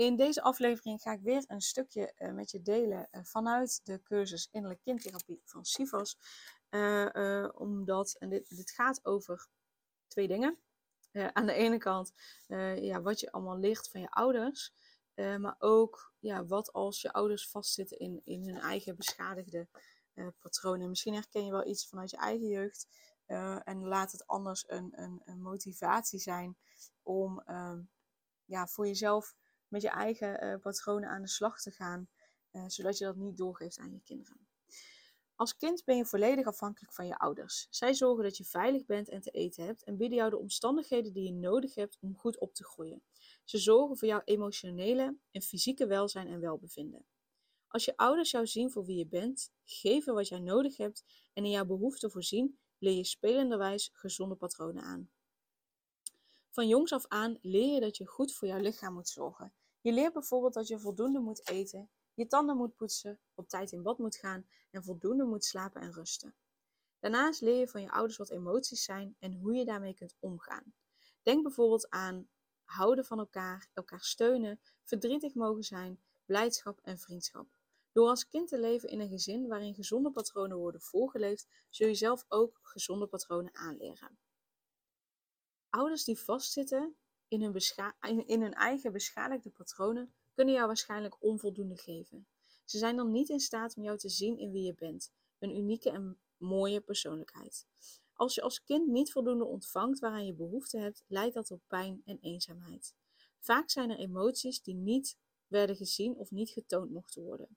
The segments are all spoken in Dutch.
In deze aflevering ga ik weer een stukje uh, met je delen uh, vanuit de cursus Innerlijke Kindtherapie van Sivas. Uh, omdat, en dit, dit, gaat over twee dingen. aan de ene kant ja, wat je allemaal ligt van je ouders. maar ook ja, wat als je ouders vastzitten in, in hun eigen beschadigde patronen. Misschien herken je wel iets vanuit je eigen jeugd. en laat het anders een, een, een motivatie zijn om ehm, ja, voor jezelf met je eigen uh, patronen aan de slag te gaan, uh, zodat je dat niet doorgeeft aan je kinderen. Als kind ben je volledig afhankelijk van je ouders. Zij zorgen dat je veilig bent en te eten hebt en bieden jou de omstandigheden die je nodig hebt om goed op te groeien. Ze zorgen voor jouw emotionele en fysieke welzijn en welbevinden. Als je ouders jou zien voor wie je bent, geven wat jij nodig hebt en in jouw behoeften voorzien, leer je spelenderwijs gezonde patronen aan. Van jongs af aan leer je dat je goed voor jouw lichaam moet zorgen je leert bijvoorbeeld dat je voldoende moet eten, je tanden moet poetsen, op tijd in bad moet gaan en voldoende moet slapen en rusten. Daarnaast leer je van je ouders wat emoties zijn en hoe je daarmee kunt omgaan. Denk bijvoorbeeld aan houden van elkaar, elkaar steunen, verdrietig mogen zijn, blijdschap en vriendschap. Door als kind te leven in een gezin waarin gezonde patronen worden voorgeleefd, zul je zelf ook gezonde patronen aanleren. Ouders die vastzitten in hun, in eigen beschadigde patronen kunnen jou waarschijnlijk onvoldoende geven. Ze zijn dan niet in staat om jou te zien in wie je bent, een unieke en mooie persoonlijkheid. Als je als kind niet voldoende ontvangt waaraan je behoefte hebt, leidt dat tot pijn en eenzaamheid. Vaak zijn er emoties die niet werden gezien of niet getoond mochten worden.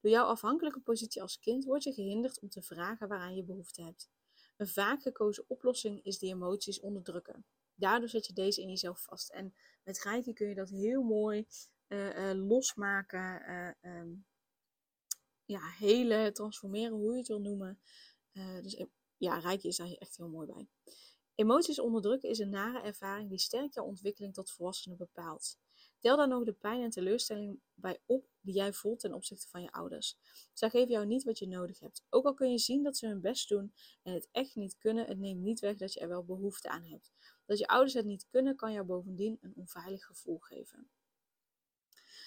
Door jouw afhankelijke positie als kind word je gehinderd om te vragen waaraan je behoefte hebt. Een vaak gekozen oplossing is die emoties onderdrukken daardoor zet je deze in jezelf vast. En met Reiki kun je dat heel mooi uh, uh, losmaken. Uh, ja, hele, transformeren, hoe je het wil noemen. dus ja, Reiki is daar echt heel mooi bij. Emoties onderdrukken is een nare ervaring die sterk jouw ontwikkeling tot volwassene bepaalt. Tel daar nog de pijn en teleurstelling bij op die jij voelt ten opzichte van je ouders. Zij geven jou niet wat je nodig hebt. Ook al kun je zien dat ze hun best doen en het echt niet kunnen, het neemt niet weg dat je er wel behoefte aan hebt. Dat je ouders het niet kunnen, kan jou bovendien een onveilig gevoel geven.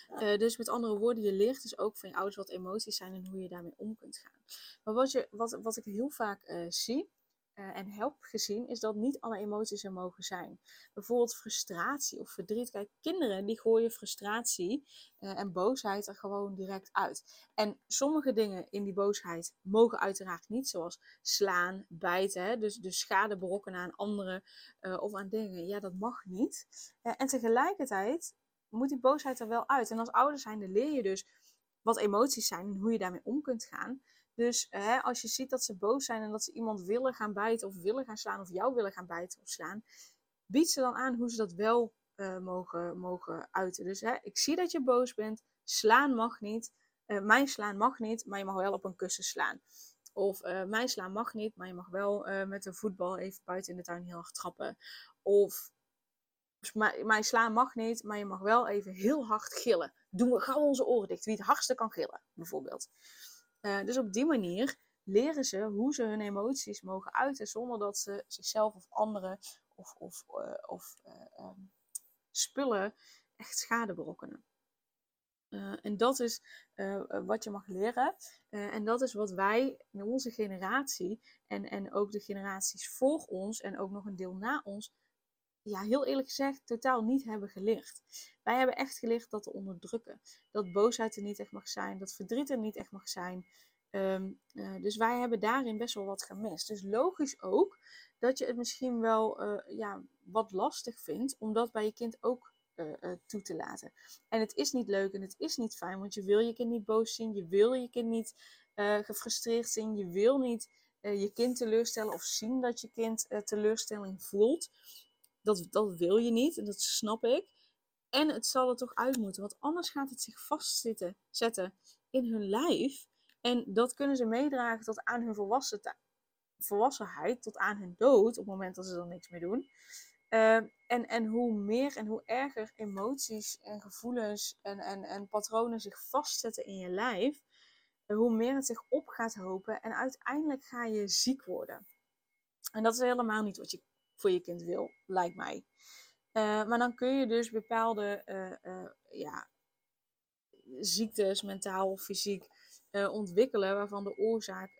Uh, dus met andere woorden, je leert dus ook van je ouders wat emoties zijn en hoe je daarmee om kunt gaan. Maar wat, je, wat, wat ik heel vaak uh, zie, uh, en heb gezien, is dat niet alle emoties er mogen zijn. Bijvoorbeeld frustratie of verdriet. Kijk, kinderen die gooien frustratie uh, en boosheid er gewoon direct uit. En sommige dingen in die boosheid mogen uiteraard niet, zoals slaan, bijten? Dus, dus schade berokkenen aan anderen uh, of aan dingen. Ja, dat mag niet. en tegelijkertijd moet die boosheid er wel uit. En als ouder zijnde leer je dus wat emoties zijn en hoe je daarmee om kunt gaan. Dus hè, als je ziet dat ze boos zijn en dat ze iemand willen gaan bijten of willen gaan slaan of jou willen gaan bijten of slaan, bied ze dan aan hoe ze dat wel uh, mogen, mogen uiten. Dus hè, ik zie dat je boos bent, slaan mag niet, uh, mijn slaan mag niet, maar je mag wel op een kussen slaan. Of uh, mijn slaan mag niet, maar je mag wel met een voetbal even buiten in de tuin heel hard trappen. Of mijn slaan mag niet, maar je mag wel even heel hard gillen. Doen we gauw onze oren dicht, wie het hardste kan gillen, bijvoorbeeld. Uh, dus op die manier leren ze hoe ze hun emoties mogen uiten zonder dat ze zichzelf of anderen of, of, uh, of uh, um, spullen echt schade berokkenen. en dat is wat je mag leren. en dat is wat wij in onze generatie en, en ook de generaties voor ons en ook nog een deel na ons ja, heel eerlijk gezegd, totaal niet hebben geleerd. Wij hebben echt geleerd dat te onderdrukken. Dat boosheid er niet echt mag zijn, dat verdriet er niet echt mag zijn. Um, uh, dus wij hebben daarin best wel wat gemist. Dus logisch ook dat je het misschien wel uh, ja, wat lastig vindt om dat bij je kind ook uh, toe te laten. En het is niet leuk en het is niet fijn, want je wil je kind niet boos zien, je wil je kind niet gefrustreerd zien, je wil niet je kind teleurstellen of zien dat je kind teleurstelling voelt dat, dat wil je niet en dat snap ik. En het zal er toch uit moeten, want anders gaat het zich vastzitten zetten in hun lijf. En dat kunnen ze meedragen tot aan hun volwassen volwassenheid, tot aan hun dood, op het moment dat ze er niks meer doen. Ehm, en, en hoe meer en hoe erger emoties en gevoelens en, en, en patronen zich vastzetten in je lijf, hoe meer het zich op gaat hopen en uiteindelijk ga je ziek worden. En dat is helemaal niet wat je voor je kind wil, lijkt mij. Uh, maar dan kun je dus bepaalde uh, uh, ja, ziektes, mentaal of fysiek, ontwikkelen waarvan de oorzaak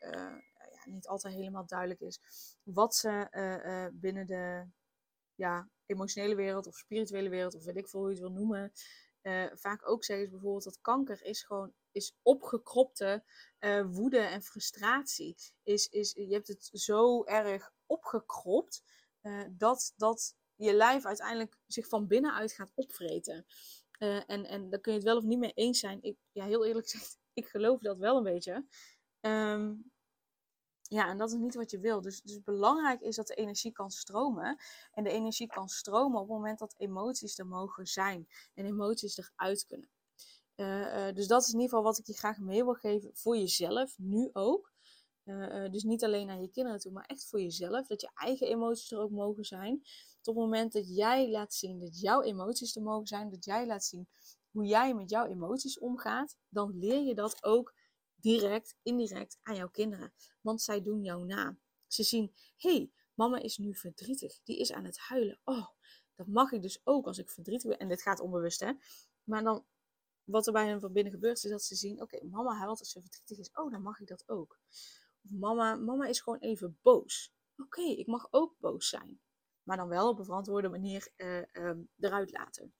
ja, niet altijd helemaal duidelijk is. Wat ze binnen de ja, emotionele wereld of spirituele wereld, of weet ik veel hoe je het wil noemen, vaak ook zeggen ze bijvoorbeeld dat kanker is gewoon is opgekropte woede en frustratie. Is, is, je hebt het zo erg opgekropt dat, dat je lijf uiteindelijk zich van binnenuit gaat opvreten. Uh, en, en daar kun je het wel of niet mee eens zijn. Ik, ja, heel eerlijk gezegd, ik geloof dat wel een beetje. Um, ja, en dat is niet wat je wil. Dus, dus belangrijk is dat de energie kan stromen. En de energie kan stromen op het moment dat emoties er mogen zijn. En emoties eruit kunnen. Uh, dus dat is in ieder geval wat ik je graag mee wil geven voor jezelf, nu ook. Uh, dus niet alleen naar je kinderen toe, maar echt voor jezelf. Dat je eigen emoties er ook mogen zijn. Tot het moment dat jij laat zien dat jouw emoties er mogen zijn, dat jij laat zien hoe jij met jouw emoties omgaat, dan leer je dat ook direct, indirect aan jouw kinderen. Want zij doen jou na. Ze zien, hey, mama is nu verdrietig. Die is aan het huilen. Oh, dat mag ik dus ook als ik verdrietig ben. En dit gaat onbewust, hè. Maar dan, wat er bij hen van binnen gebeurt, is dat ze zien, oké, mama huilt als ze verdrietig is. Oh, dan mag ik dat ook. Mama, mama is gewoon even boos. Oké, ik mag ook boos zijn maar dan wel op een verantwoorde manier uh, um, eruit laten.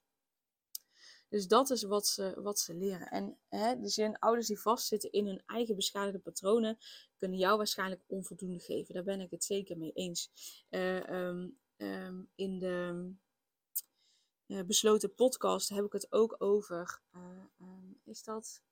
Dus dat is wat ze, wat ze leren. En hè, dus ouders die vastzitten in hun eigen beschadigde patronen, kunnen jou waarschijnlijk onvoldoende geven. Daar ben ik het zeker mee eens. Uh, um, um, in de uh, besloten podcast heb ik het ook over. is dat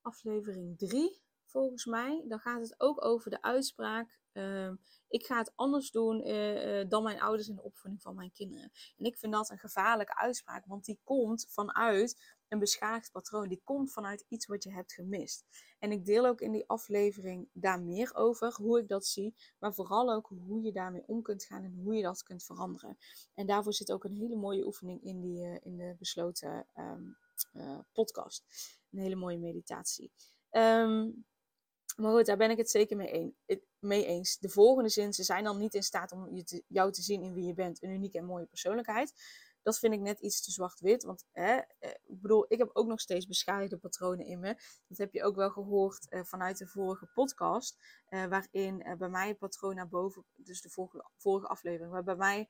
aflevering 3? Volgens mij. Dan gaat het ook over de uitspraak Ehm, ik ga het anders doen eh, eh, dan mijn ouders in de opvoeding van mijn kinderen. En ik vind dat een gevaarlijke uitspraak, want die komt vanuit een beschadigd patroon. Die komt vanuit iets wat je hebt gemist. En ik deel ook in die aflevering daar meer over, hoe ik dat zie, maar vooral ook hoe je daarmee om kunt gaan en hoe je dat kunt veranderen. En daarvoor zit ook een hele mooie oefening in, die, uh, in de besloten uh, podcast. Een hele mooie meditatie. Um, maar goed, daar ben ik het zeker mee, mee eens. De volgende zin, ze zijn dan niet in staat om je jou te zien in wie je bent. Een unieke en mooie persoonlijkheid. Dat vind ik net iets te zwart-wit. Want hè, eh, ik bedoel, ik heb ook nog steeds beschadigde patronen in me. Dat heb je ook wel gehoord eh, vanuit de vorige podcast. Eh, waarin bij mij het patroon naar boven, dus de vorige, vorige aflevering, waar bij mij,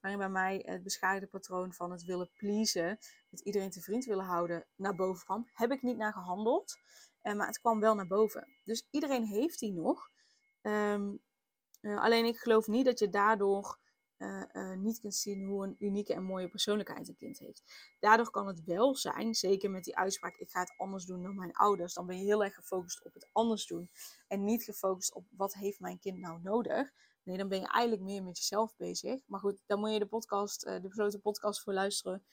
waarin bij mij het beschadigde patroon van het willen pleasen, het iedereen te vriend willen houden, naar boven kwam. Heb ik niet naar gehandeld. Uh, maar het kwam wel naar boven. Dus iedereen heeft die nog. Um, uh, alleen ik geloof niet dat je daardoor uh, niet kunt zien hoe een unieke en mooie persoonlijkheid een kind heeft. Daardoor kan het wel zijn, zeker met die uitspraak: ik ga het anders doen dan mijn ouders. Dan ben je heel erg gefocust op het anders doen. En niet gefocust op wat heeft mijn kind nou nodig. Nee, dan ben je eigenlijk meer met jezelf bezig. Maar goed, dan moet je de podcast, de besloten podcast voor luisteren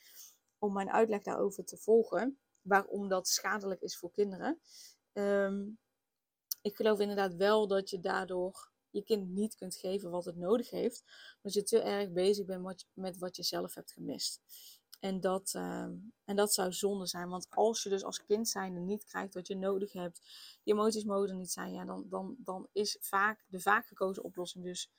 om mijn uitleg daarover te volgen waarom dat schadelijk is voor kinderen. Ehm, ik geloof inderdaad wel dat je daardoor je kind niet kunt geven wat het nodig heeft, omdat je te erg bezig bent met wat je zelf hebt gemist. En dat, ehm, en dat zou zonde zijn, want als je dus als kind zijnde niet krijgt wat je nodig hebt, die emoties mogen er niet zijn, ja, dan, dan, dan is vaak de vaak gekozen oplossing dus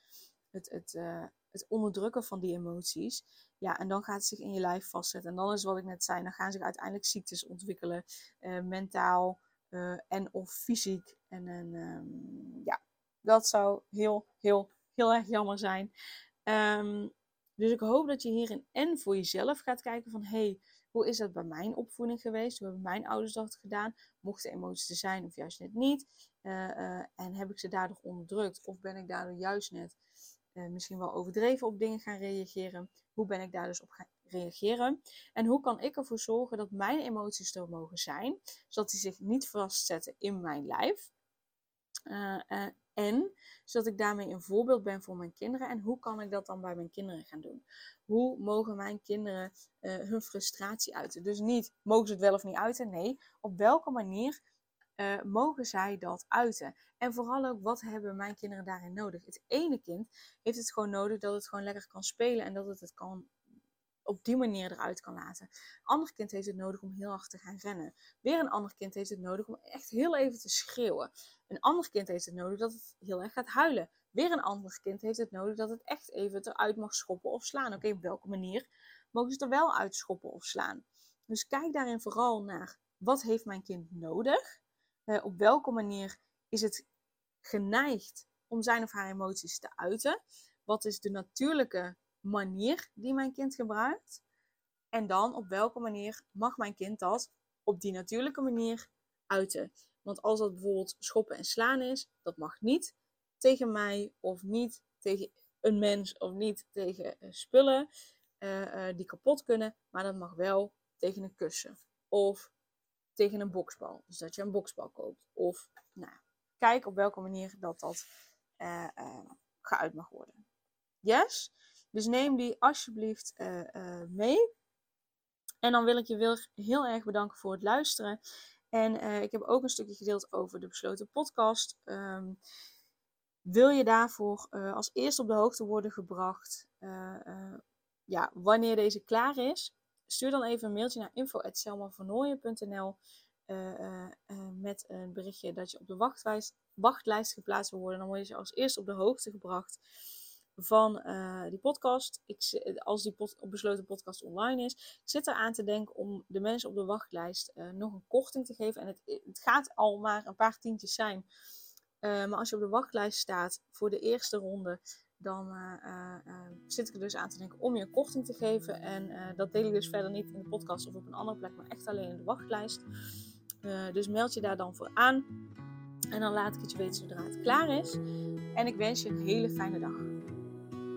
het, het, uh, het onderdrukken van die emoties. Ja, en dan gaat het zich in je lijf vastzetten. En dan is wat ik net zei, dan gaan zich uiteindelijk ziektes ontwikkelen, uh, mentaal uh, en of fysiek. En, um, ja, dat zou heel, heel, heel erg jammer zijn. Um, dus ik hoop dat je hierin en voor jezelf gaat kijken van, hey, hoe is dat bij mijn opvoeding geweest? Hoe hebben mijn ouders dat gedaan? Mochten emoties er zijn of juist net niet? Uh, en heb ik ze daardoor onderdrukt? Of ben ik daardoor juist net uh, misschien wel overdreven op dingen gaan reageren. Hoe ben ik daar dus op gaan reageren? En hoe kan ik ervoor zorgen dat mijn emoties er mogen zijn, zodat die zich niet vastzetten in mijn lijf? Uh, uh, En zodat ik daarmee een voorbeeld ben voor mijn kinderen. En hoe kan ik dat dan bij mijn kinderen gaan doen? Hoe mogen mijn kinderen hun frustratie uiten? Dus niet mogen ze het wel of niet uiten? Nee, op welke manier uh, mogen zij dat uiten? En vooral ook, wat hebben mijn kinderen daarin nodig? Het ene kind heeft het gewoon nodig dat het gewoon lekker kan spelen en dat het het kan op die manier eruit kan laten. Een ander kind heeft het nodig om heel hard te gaan rennen. Weer een ander kind heeft het nodig om echt heel even te schreeuwen. Een ander kind heeft het nodig dat het heel erg gaat huilen. Weer een ander kind heeft het nodig dat het echt even eruit mag schoppen of slaan. Oké, op welke manier mogen ze er wel uitschoppen of slaan? Dus kijk daarin vooral naar wat heeft mijn kind nodig? Uh, op welke manier is het geneigd om zijn of haar emoties te uiten? Wat is de natuurlijke manier die mijn kind gebruikt? En dan op welke manier mag mijn kind dat op die natuurlijke manier uiten? Want als dat bijvoorbeeld schoppen en slaan is, dat mag niet tegen mij of niet tegen een mens of niet tegen uh, spullen uh, die kapot kunnen, maar dat mag wel tegen een kussen of tegen een boksbal. Dus dat je een boksbal koopt. Of nou, kijk op welke manier dat dat geuit mag worden. Yes? Dus neem die alsjeblieft mee. En dan wil ik je heel erg bedanken voor het luisteren. En ik heb ook een stukje gedeeld over de besloten podcast. Um, wil je daarvoor als eerste op de hoogte worden gebracht ja, wanneer deze klaar is? Stuur dan even een mailtje naar info.selmavernooien.nl met een berichtje dat je op de wachtlijst, wachtlijst geplaatst wil worden. Dan word je als eerste op de hoogte gebracht van uh, die podcast. Ik, als die besloten podcast online is. Ik zit eraan te denken om de mensen op de wachtlijst uh, nog een korting te geven. En het, het, gaat al maar een paar tientjes zijn. Uh, maar als je op de wachtlijst staat voor de eerste ronde, dan zit ik er dus aan te denken om je een korting te geven. En dat deel ik dus verder niet in de podcast of op een andere plek, maar echt alleen in de wachtlijst. dus meld je daar dan voor aan. En dan laat ik het je weten zodra het klaar is. En ik wens je een hele fijne dag.